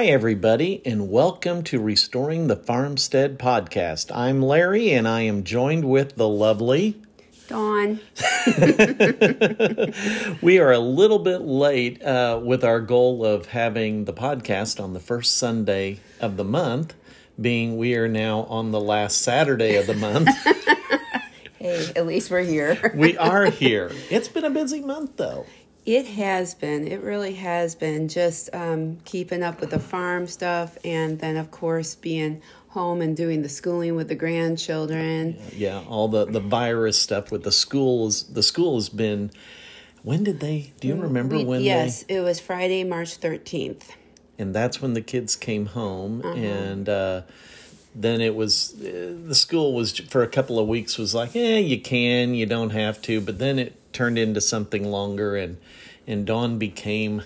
Hi, everybody, and welcome to Restoring the Farmstead podcast. I'm Larry, and I am joined with the lovely. Dawn. We are a little bit late uh, with our goal of having the podcast on the first Sunday of the month, being we are now on the last Saturday of the month. Hey, at least we're here. we are here. It's been a busy month, though. It has been. It really has been. Just um, keeping up with the farm stuff, and then of course being home and doing the schooling with the grandchildren. Yeah, all the, the virus stuff with the schools. The school has been. When did they? Do you remember We- when yes, they? it was Friday, March thirteenth. and that's when the kids came home Uh-huh. and uh, then it was uh, the school was for a couple of weeks was like eh you can you don't have to but then it turned into something longer and and dawn became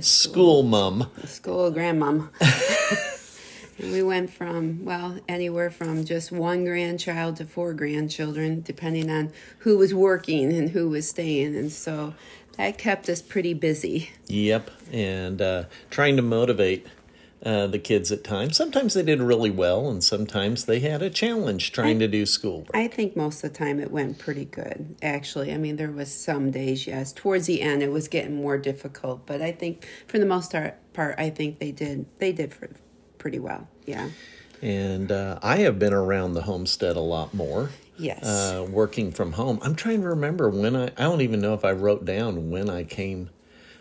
school mum The school grandmom. and we went from well anywhere from just one grandchild to four grandchildren, depending on who was working and who was staying, and so that kept us pretty busy. yep and uh, trying to motivate uh, the kids at times sometimes they did really well and sometimes they had a challenge trying to do schoolwork I think most of the time it went pretty good, actually. I mean, there was some days, yes. Towards the end, it was getting more difficult, but I think for the most part, I think they did they did for, pretty well. Yeah. and uh, i have been around the homestead a lot more Yes. uh, working from home. I'm trying to remember when I, I don't even know if I wrote down when I came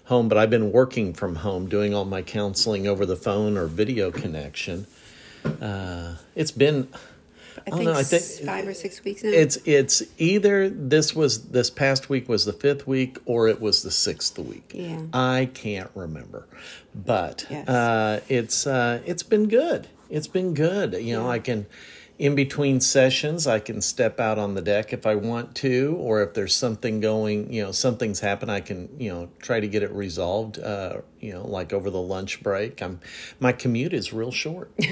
home, but I've been working from home, doing all my counseling over the phone or video connection. Uh, it's been, I don't think, know, I think- five or six weeks now. it's, it's either this was, this past week was the fifth week or it was the sixth week. Yeah. I can't remember, but Yes. uh, it's uh, it's been good. It's been good. You know, I can in between sessions, I can step out on the deck if I want to, or if there's something going, you know, something's happened, I can you know try to get it resolved. Uh, you know, like over the lunch break. I'm my commute is real short.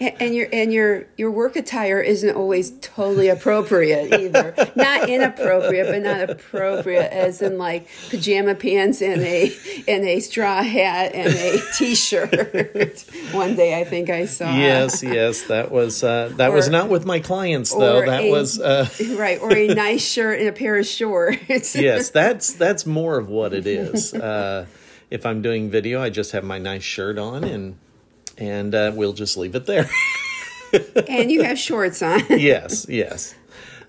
and your and your your work attire isn't always totally appropriate either. not inappropriate, but not appropriate, as in like pajama pants and a and a straw hat and a t-shirt. One day, I think I saw. yes, yes, that was uh, that was not with my clients though. That a- was. Uh, right, or a nice shirt and a pair of shorts. yes, that's that's more of what it is. Uh, if I'm doing video, I just have my nice shirt on, and and uh, we'll just leave it there. and you have shorts on. yes, yes.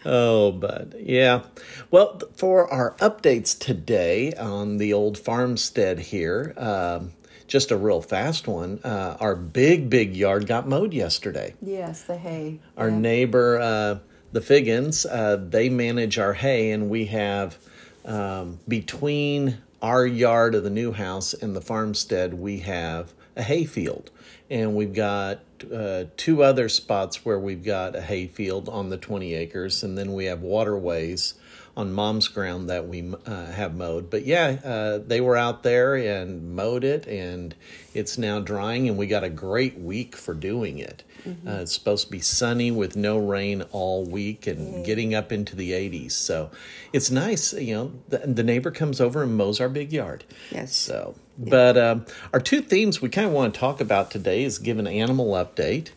Oh, but yeah. Well, for our updates today on the old farmstead here, um, just a real fast one. Uh, our big, big yard got mowed yesterday. Yes, the hay. Our Yeah. neighbor, uh, the Figgins, uh, they manage our hay, and we have um, between our yard of the new house and the farmstead, we have a hay field, and we've got uh, two other spots where we've got a hay field on the 20 acres, and then we have waterways on mom's ground that we uh, have mowed. But yeah, uh, they were out there and mowed it, and it's now drying, and we got a great week for doing it. Uh, it's supposed to be sunny with no rain all week and getting up into the 80s. So it's nice, you know. The, the neighbor comes over and mows our big yard. Yes. So, but um, our two themes we kind of want to talk about today is give an animal update,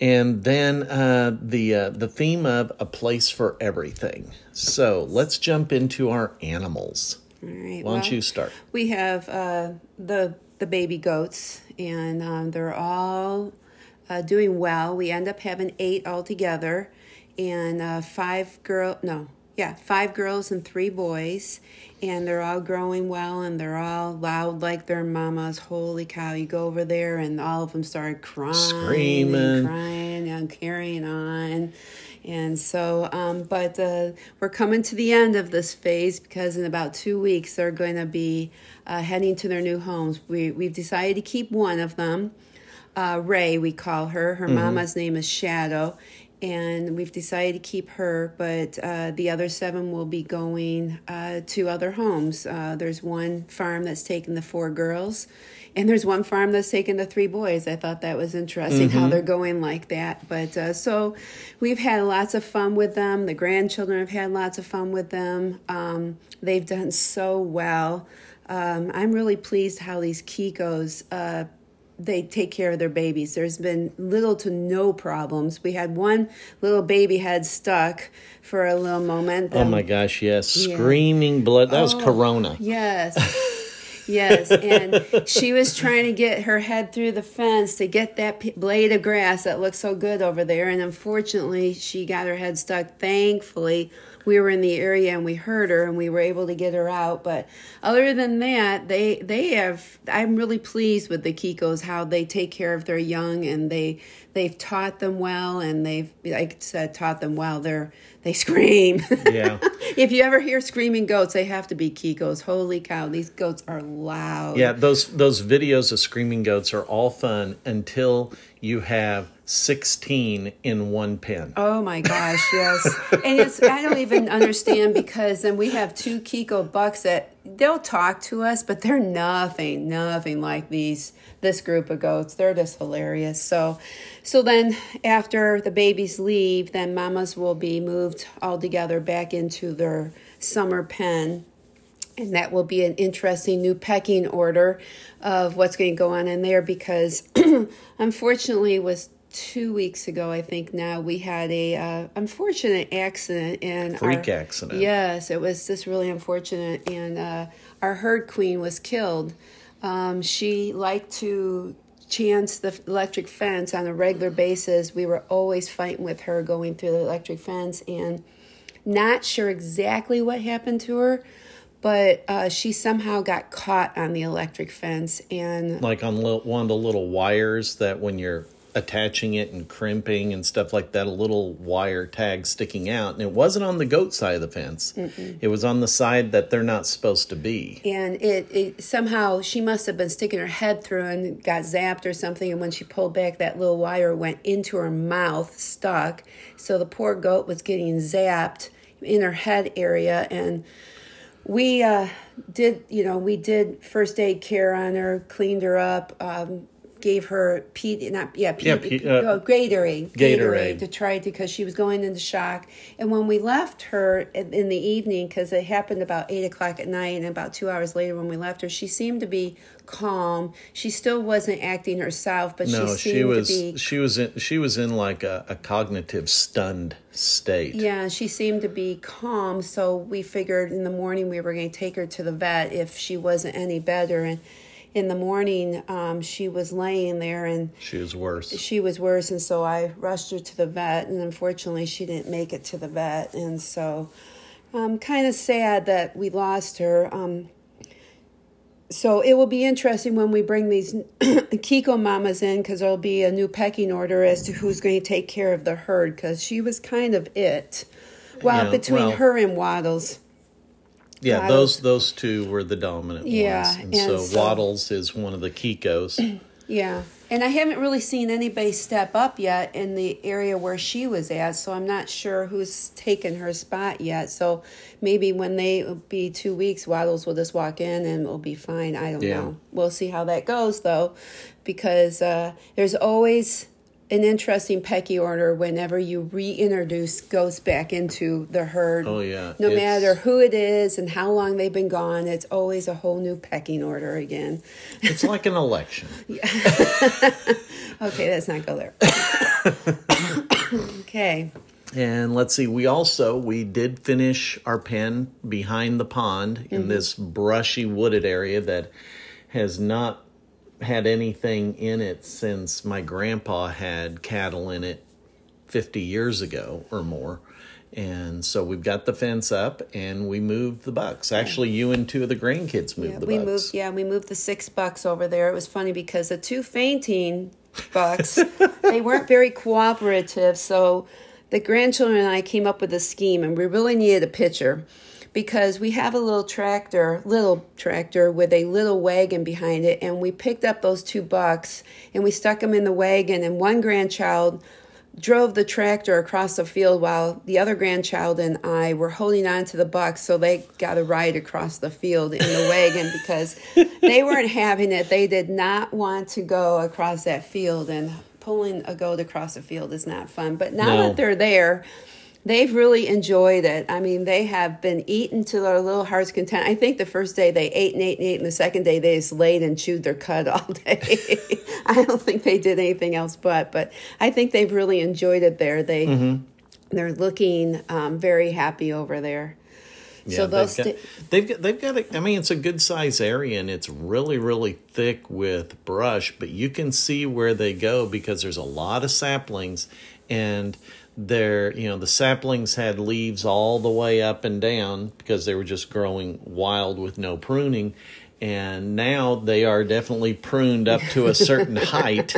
and then uh, the uh, the theme of a place for everything. So let's jump into our animals. All right. Why don't well, you start? We have uh, the the baby goats, and um, they're all uh, doing well. We end up having eight altogether, and uh, five girl no yeah five girls and three boys, and they're all growing well, and they're all loud like their mamas. Holy cow! You go over there, and all of them start crying, Screaming. and crying, and carrying on. And so, um, but uh, we're coming to the end of this phase because in about two weeks they're going to be uh, heading to their new homes. We, we've decided to keep one of them, uh, Ray, we call her. Her mama's name is Shadow. And we've decided to keep her, but uh, the other seven will be going uh, to other homes. Uh, there's one farm that's taking the four girls, and there's one farm that's taking the three boys. I thought that was interesting how they're going like that. But uh, so we've had lots of fun with them. The grandchildren have had lots of fun with them. Um, they've done so well. um, I'm really pleased how these Kikos. Uh, they take care of their babies. There's been little to no problems. We had one little baby head stuck for a little moment. Oh my gosh, yes. Yeah. Screaming blood. That oh, was Corona. Yes. yes. And she was trying to get her head through the fence to get that blade of grass that looked so good over there. And unfortunately, she got her head stuck. Thankfully, we were in the area and we heard her and we were able to get her out. But other than that, they they have. I'm really pleased with the Kikos how they take care of their young and they they've taught them well and they've like I said taught them well. They're they scream. Yeah. if you ever hear screaming goats, they have to be Kikos. Holy cow, these goats are loud. Yeah, those those videos of screaming goats are all fun until you have 16 in one pen. Oh my gosh, yes. and it's I don't even understand because then we have two Kiko bucks that they'll talk to us, but they're nothing, nothing like these this group of goats. They're just hilarious. So so then after the babies leave, then mamas will be moved all together back into their summer pen and that will be an interesting new pecking order of what's going to go on in there because unfortunately it was two weeks ago i think now we had a uh, unfortunate accident and freak our, accident. Yes it was just really unfortunate and uh, our herd queen was killed. Um, she liked to chance the electric fence on a regular basis. We were always fighting with her going through the electric fence and not sure exactly what happened to her but uh, she somehow got caught on the electric fence and like on one of the little wires that when you're attaching it and crimping and stuff like that a little wire tag sticking out and it wasn't on the goat side of the fence. Mm-mm. it was on the side that they're not supposed to be. And it, it somehow she must have been sticking her head through and got zapped or something and when she pulled back that little wire went into her mouth stuck. So the poor goat was getting zapped in her head area and we uh, did, you know, we did first aid care on her, cleaned her up, um, gave her P, not yeah, P, yeah P, uh, oh, Gatorade, Gatorade, Gatorade to try to because she was going into shock. And when we left her in, in the evening, because it happened about eight o'clock at night, and about two hours later when we left her, she seemed to be calm. She still wasn't acting herself, but no, she, she was be, she was in she was in like a, a cognitive stunned state. Yeah, she seemed to be calm. So we figured in the morning we were going to take her to the vet if she wasn't any better and in the morning, um, she was laying there and she was worse. She was worse, and so I rushed her to the vet, and unfortunately, she didn't make it to the vet, and so I'm um, kind of sad that we lost her. Um, so it will be interesting when we bring these Kiko mamas in because there'll be a new pecking order as to who's going to take care of the herd because she was kind of it. Well, yeah, between well, her and Waddles. Yeah, those those two were the dominant yeah, ones. And, and so, so, Waddles is one of the Kikos. Yeah. And I haven't really seen anybody step up yet in the area where she was at, so I'm not sure who's taken her spot yet. So maybe when they be two weeks, Waddles will just walk in and it'll be fine. I don't yeah. know. We'll see how that goes though, because uh, there's always an interesting pecky order whenever you reintroduce ghosts back into the herd. Oh yeah. No it's... matter who it is and how long they've been gone, it's always a whole new pecking order again. It's like an election. yeah. okay, let's not go there. okay. And let's see, we also we did finish our pen behind the pond in mm-hmm. this brushy wooded area that has not had anything in it since my grandpa had cattle in it 50 years ago or more. And so we've got the fence up and we moved the bucks. Actually, you and two of the grandkids moved yeah, the we bucks. Moved, yeah, we moved the six bucks over there. It was funny because the two fainting bucks, they weren't very cooperative. So the grandchildren and I came up with a scheme and we really needed a pitcher because we have a little tractor, little tractor with a little wagon behind it, and we picked up those two bucks and we stuck them in the wagon, and one grandchild drove the tractor across the field while the other grandchild and I were holding on to the bucks so they got a ride across the field in the wagon because they weren't having it. They did not want to go across that field and pulling a goat across the field is not fun. But now no. that they're there, they've really enjoyed it. I mean, they have been eaten to their little heart's content. I think the first day they ate and ate and ate, and the second day they just laid and chewed their cud all day. I don't think they did anything else but, but I think they've really enjoyed it there. They Mm-hmm. they're looking um, very happy over there. so they'll they've, got, they've got they've got a, I mean it's a good size area and it's really really thick with brush, but you can see where they go because there's a lot of saplings and they're you know the saplings had leaves all the way up and down because they were just growing wild with no pruning and now they are definitely pruned up to a certain height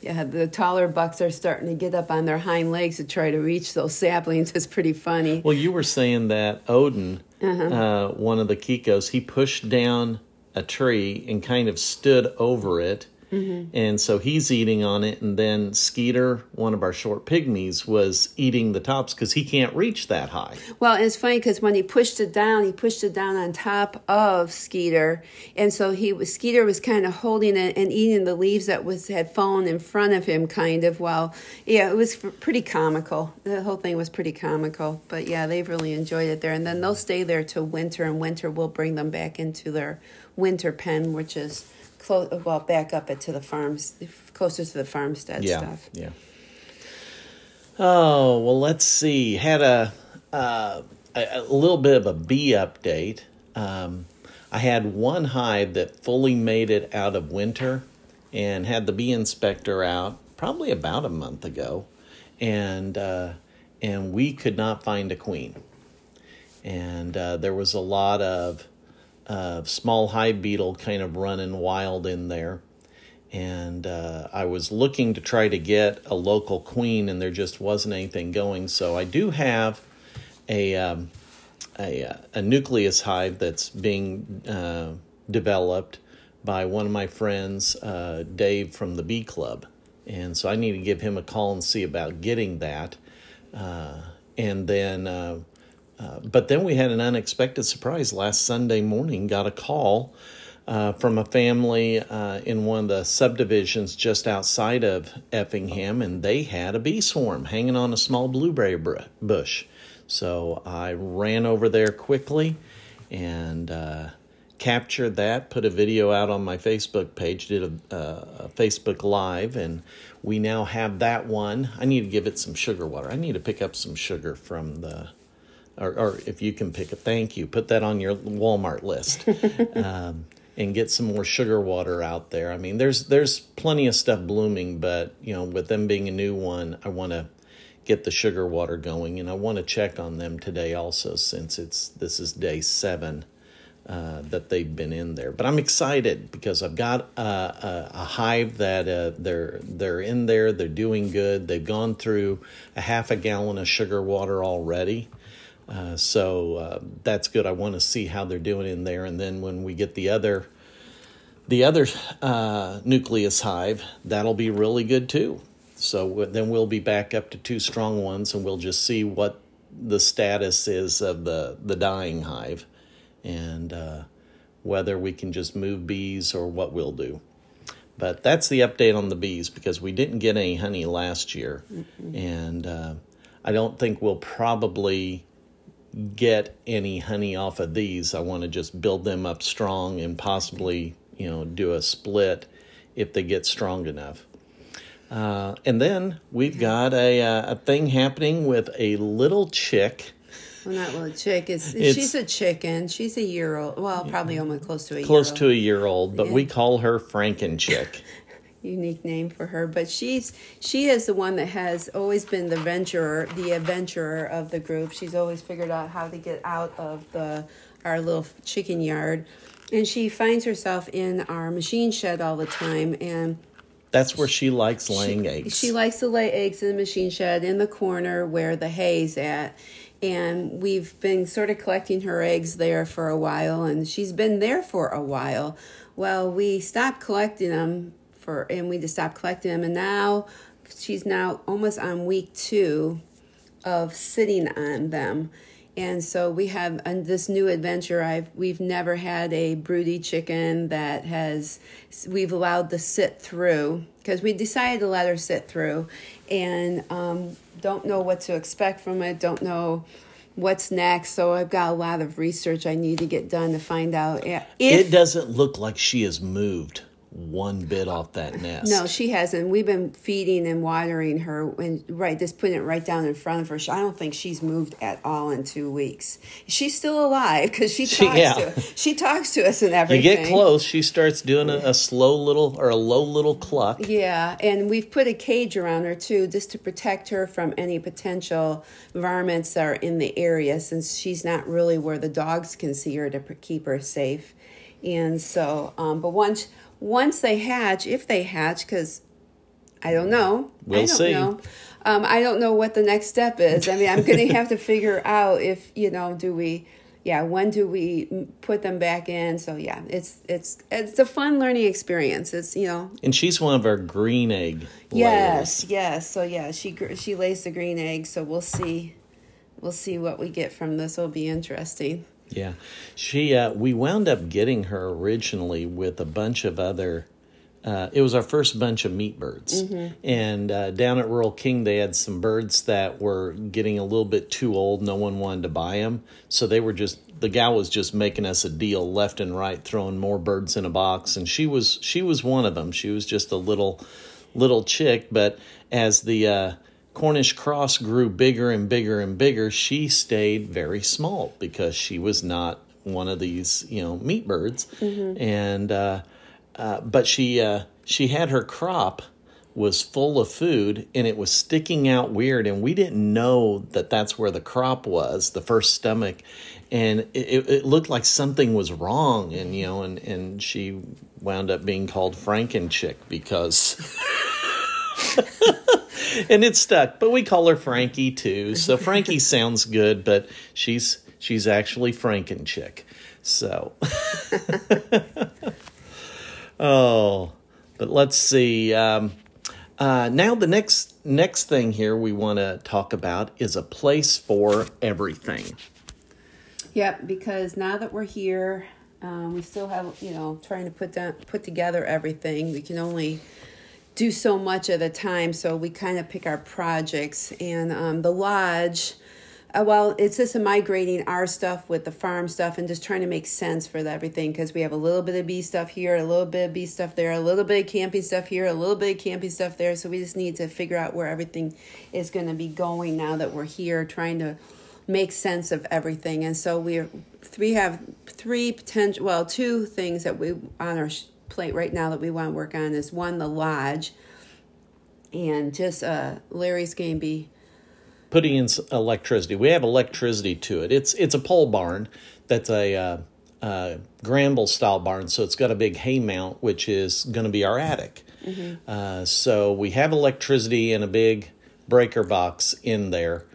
Yeah, the taller bucks are starting to get up on their hind legs to try to reach those saplings. It's pretty funny. Well, you were saying that Odin, uh one of the Kikos, he pushed down a tree and kind of stood over it. Mm-hmm. And so he's eating on it. And then Skeeter, one of our short pygmies, was eating the tops because he can't reach that high. Well, it's funny because when he pushed it down, he pushed it down on top of Skeeter, and so he was Skeeter was kind of holding it and eating the leaves that was had fallen in front of him, kind of. Well, yeah, it was pretty comical. The whole thing was pretty comical, but yeah, they've really enjoyed it there, and then they'll stay there till winter, and winter will bring them back into their winter pen, which is close. Well, back up it to the farms, closer to the farmstead Yeah. stuff. Yeah. Oh, well, let's see. Had a, uh, a, a little bit of a bee update. Um, I had one hive that fully made it out of winter and had the bee inspector out probably about a month ago. And, uh, and we could not find a queen. And uh, there was a lot of uh, small hive beetle kind of running wild in there and uh, I was looking to try to get a local queen, and there just wasn't anything going. So I do have a um, a, uh, a nucleus hive that's being uh, developed by one of my friends, uh, Dave from the Bee Club, and so I need to give him a call and see about getting that. Uh, and then, uh, uh, but then we had an unexpected surprise last Sunday morning. Got a call uh, from a family uh, in one of the subdivisions just outside of Effingham, and they had a bee swarm hanging on a small blueberry br- bush. So I ran over there quickly and uh, captured that, put a video out on my Facebook page, did a, a Facebook Live, and we now have that one. I need to give it some sugar water. I need to pick up some sugar from the or, or if you can pick a thank you. Put that on your Walmart list, um, and get some more sugar water out there. I mean, there's there's plenty of stuff blooming, but you know, with them being a new one, I want to get the sugar water going, and I want to check on them today also, since it's this is day seven. Uh, that they've been in there, but I'm excited because I've got uh, a, a hive that uh, they're they're in there. They're doing good. They've gone through a half a gallon of sugar water already, uh, so uh, that's good. I want to see how they're doing in there, and then when we get the other, the other uh, nucleus hive, that'll be really good too. So w- then we'll be back up to two strong ones, and we'll just see what the status is of the the dying hive, and uh, whether we can just move bees or what we'll do. But that's the update on the bees because we didn't get any honey last year, and uh, I don't think we'll probably get any honey off of these. I want to just build them up strong and possibly, you know, do a split if they get strong enough. Uh, and then we've got a, uh, a thing happening with a little chick, Well, not little chick. It's, It's- she's a chicken. She's a year old. Well, probably almost close to a close year to a year old, but Yeah. we call her Frankenchick. unique name for her but she's she is the one that has always been the venturer the adventurer of the group she's always figured out how to get out of the our little chicken yard and she finds herself in our machine shed all the time and That's where she likes laying she, eggs. She likes to lay eggs in the machine shed in the corner where the hay's at. And we've been sort of collecting her eggs there for a while, and she's been there for a while. Well, we stopped collecting them for, and we just stopped collecting them, and now she's now almost on week two of sitting on them. And so we have uh, this new adventure. I've we've never had a broody chicken that has we've allowed to sit through because we decided to let her sit through, and um, don't know what to expect from it. Don't know what's next. So I've got a lot of research I need to get done to find out if it doesn't look like she has moved one bit off that nest. No, she hasn't. We've been feeding and watering her, and right, just putting it right down in front of her. I don't think she's moved at all in two weeks. She's still alive because she talks she, yeah. to she talks to us and everything. You get close, she starts doing a, a, slow little or a low little cluck. Yeah, and we've put a cage around her too, just to protect her from any potential varmints that are in the area, since she's not really where the dogs can see her to keep her safe. And so, um, but once once they hatch, if they hatch, because I don't know. We'll I don't see. Know. Um, I don't know what the next step is. I mean, I'm going to have to figure out if you know, do we, yeah, when do we put them back in? So yeah, it's it's it's a fun learning experience. It's you know. And she's one of our green egg. Yes, yes. So yeah, she she lays the green egg. So we'll see, we'll see what we get from this. Will be interesting. Yeah, she. Uh, we wound up getting her originally with a bunch of other. Uh, it was our first bunch of meat birds, mm-hmm. and uh, down at Rural King they had some birds that were getting a little bit too old. No one wanted to buy them, so they were just the gal was just making us a deal left and right, throwing more birds in a box, and she was she was one of them. She was just a little little chick, but as the uh, Cornish cross grew bigger and bigger and bigger, she stayed very small because she was not one of these, you know, meat birds. Mm-hmm. And uh, uh, but she uh, she had her crop was full of food and it was sticking out weird, and we didn't know that that's where the crop was, the first stomach, and it, it looked like something was wrong, and you know, and and she wound up being called Frankenchick because. and it stuck. But we call her Frankie too. So Frankie sounds good, but she's she's actually Frankenchick. So Oh. But let's see. Um, uh, now the next next thing here we want to talk about is a place for everything. Yep, because now that we're here, um, we still have you know trying to put down put together everything. We can only do so much at a time, so we kind of pick our projects. And um, the lodge, uh, well, it's just a migrating our stuff with the farm stuff and just trying to make sense for everything because we have a little bit of bee stuff here, a little bit of bee stuff there, a little bit of camping stuff here, a little bit of camping stuff there. So we just need to figure out where everything is going to be going now that we're here, trying to make sense of everything. And so we we have three potential, well, two things that we on our plate right now that we want to work on is one the lodge, and just uh, Larry's going to be putting in electricity. We have electricity to it. It's it's a pole barn that's a uh, uh, gambrel style barn, so it's got a big hay mount, which is going to be our attic. Mm-hmm. Uh, so we have electricity and a big breaker box in there,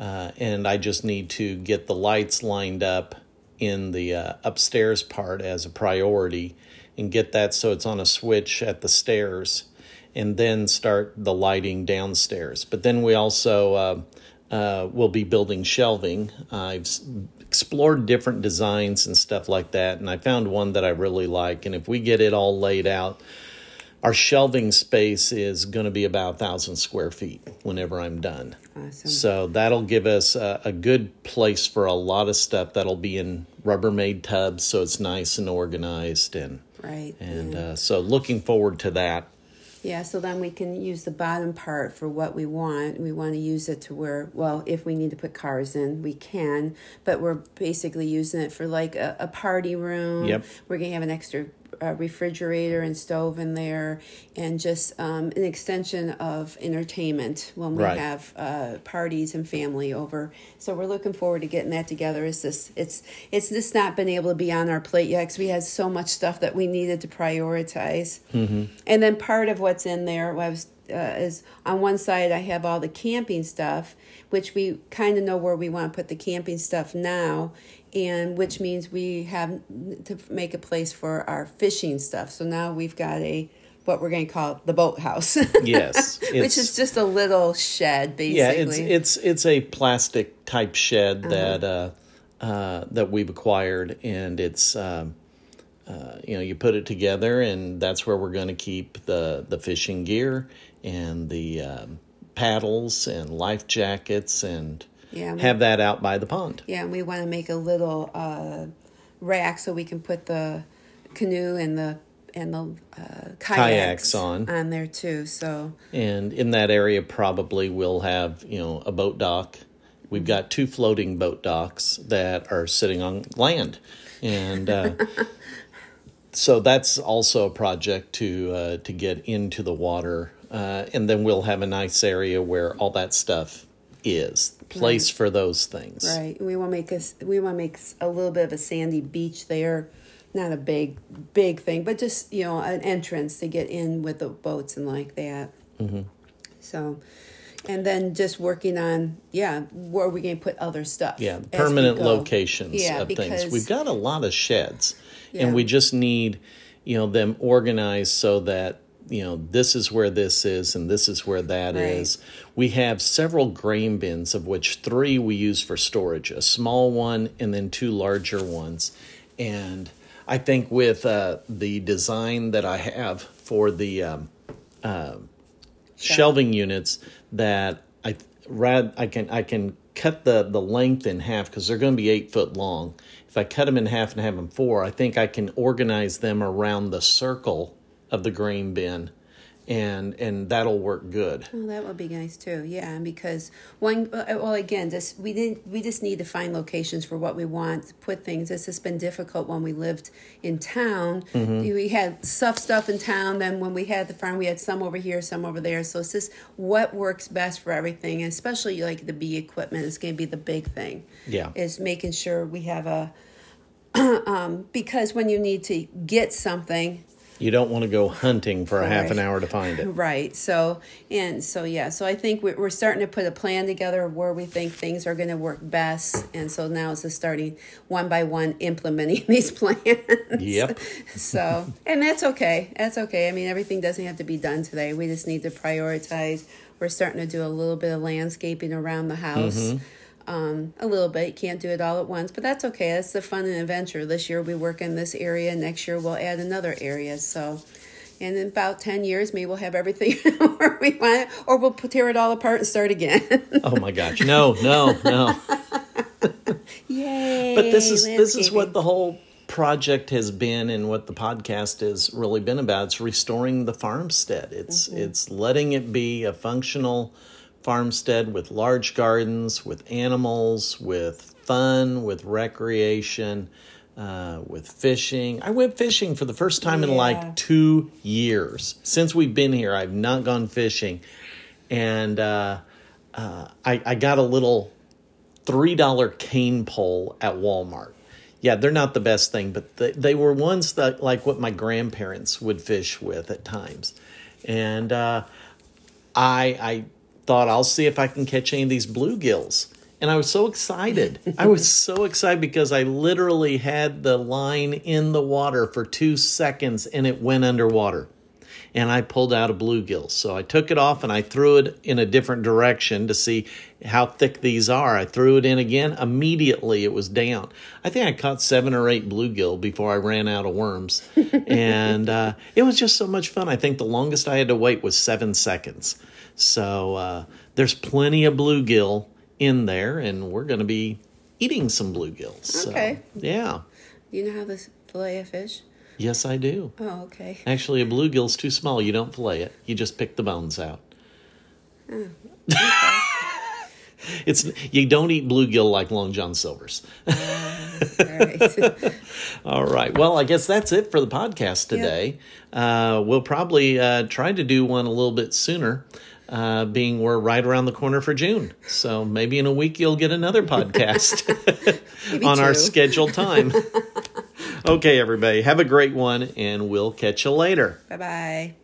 uh, and I just need to get the lights lined up in the uh, upstairs part as a priority and get that so it's on a switch at the stairs and then start the lighting downstairs. But then we also uh, uh, will be building shelving. I've explored different designs and stuff like that, and I found one that I really like. And if we get it all laid out, our shelving space is going to be about thousand square feet whenever I'm done. Awesome. So that'll give us a, a, good place for a lot of stuff. That'll be in Rubbermaid tubs, so it's nice and organized and Right. And yeah. uh, so looking forward to that. Yeah, so then we can use the bottom part for what we want. We want to use it to where, well, if we need to put cars in, we can, but we're basically using it for like a, a party room. Yep. We're going to have an extra a refrigerator and stove in there, and just um, an extension of entertainment when we right. have uh, parties and family over. So we're looking forward to getting that together. It's just it's it's just not been able to be on our plate yet because we had so much stuff that we needed to prioritize. Mm-hmm. And then part of what's in there was uh, is on one side I have all the camping stuff, which we kind of know where we want to put the camping stuff now, and which means we have to make a place for our fishing stuff. So now we've got a what we're going to call the boathouse. yes, which is just a little shed, basically. Yeah, it's it's it's a plastic type shed uh-huh. that uh, uh, that we've acquired, and it's. Um, uh, you know, you put it together, and that's where we're going to keep the the fishing gear and the um, paddles and life jackets and Yeah, have that out by the pond. Yeah, and we want to make a little uh, rack so we can put the canoe and the and the uh, kayaks, Kayaks on. on there too. So And in that area, probably we'll have you know a boat dock. We've got two floating boat docks that are sitting on land, and uh, so that's also a project to uh, to get into the water. Uh, and then we'll have a nice area where all that stuff is place for those things. right, we want to make us we want to make a little bit of a sandy beach there. Not a big big thing, but just you know an entrance to get in with the boats and like that. Mm-hmm. So. And then just working on, yeah, where are we going to put other stuff? Yeah, permanent locations Yeah, of things. We've got a lot of sheds, Yeah. and we just need, you know, them organized so that you know this is where this is and this is where that is. Right. We have several grain bins, of which three we use for storage: a small one and then two larger ones. And I think with uh, the design that I have for the um, shelving units that I rad I can I can cut the the length in half because they're going to be eight foot long. If I cut them in half and have them four, I think I can organize them around the circle of the grain bin, and and that'll work good. Oh, that would be nice too. Yeah, because one. uh, Well, again, just we didn't. We just need to find locations for what we want to put things. This has been difficult when we lived in town. We had stuff stuff in town. Then when we had the farm, we had some over here, some over there. So it's just what works best for everything, and especially like the bee equipment is going to be the big thing. Yeah. is making sure we have a. um, because when you need to get something, You don't want to go hunting for a half an hour to find it. Right. So, and so, yeah. So I think we- we're starting to put a plan together of where we think things are going to work best. And so now it's just starting one by one implementing these plans. Yep. so, and that's okay. That's okay. I mean, everything doesn't have to be done today. We just need to prioritize. We're starting to do a little bit of landscaping around the house. Mm-hmm. Um, a little bit. You can't do it all at once, but that's okay. That's the fun and adventure. This year we work in this area. Next year we'll add another area. So, and in about 10 years, maybe we'll have everything where we want it, or we'll tear it all apart and start again. Oh my gosh! No, no, no. Yay! but this is this is what the whole project has been and what the podcast has really been about it's restoring the farmstead it's Mm-hmm. it's letting it be a functional farmstead with large gardens with animals with fun with recreation uh, with fishing. I went fishing for the first time in like two years. Since we've been here i've not gone fishing. And uh, uh, I, I got a little three dollar cane pole at Walmart. Yeah, they're not the best thing, but they, they were ones that like what my grandparents would fish with at times, and uh, I I thought I'll see if I can catch any of these bluegills. And I was so excited. I was so excited because I literally had the line in the water for two seconds and it went underwater and I pulled out a bluegill. So I took it off and I threw it in a different direction to see how thick these are. I threw it in again. Immediately it was down. I think I caught seven or eight bluegill before I ran out of worms. and uh, it was just so much fun. I think the longest I had to wait was seven seconds. So uh, there's plenty of bluegill in there, and we're going to be eating some bluegills. So, Okay. yeah. Do you know how to fillet a fish? Yes, I do. Oh, okay. Actually, a bluegill's too small. You don't fillet it. You just pick the bones out. it's you don't eat bluegill like Long John Silver's. All right. All right. Well, I guess that's it for the podcast today. Uh, we'll probably uh, try to do one a little bit sooner, uh, being we're right around the corner for June. So maybe in a week you'll get another podcast on our scheduled time. okay, everybody, have a great one, and we'll catch you later. Bye bye.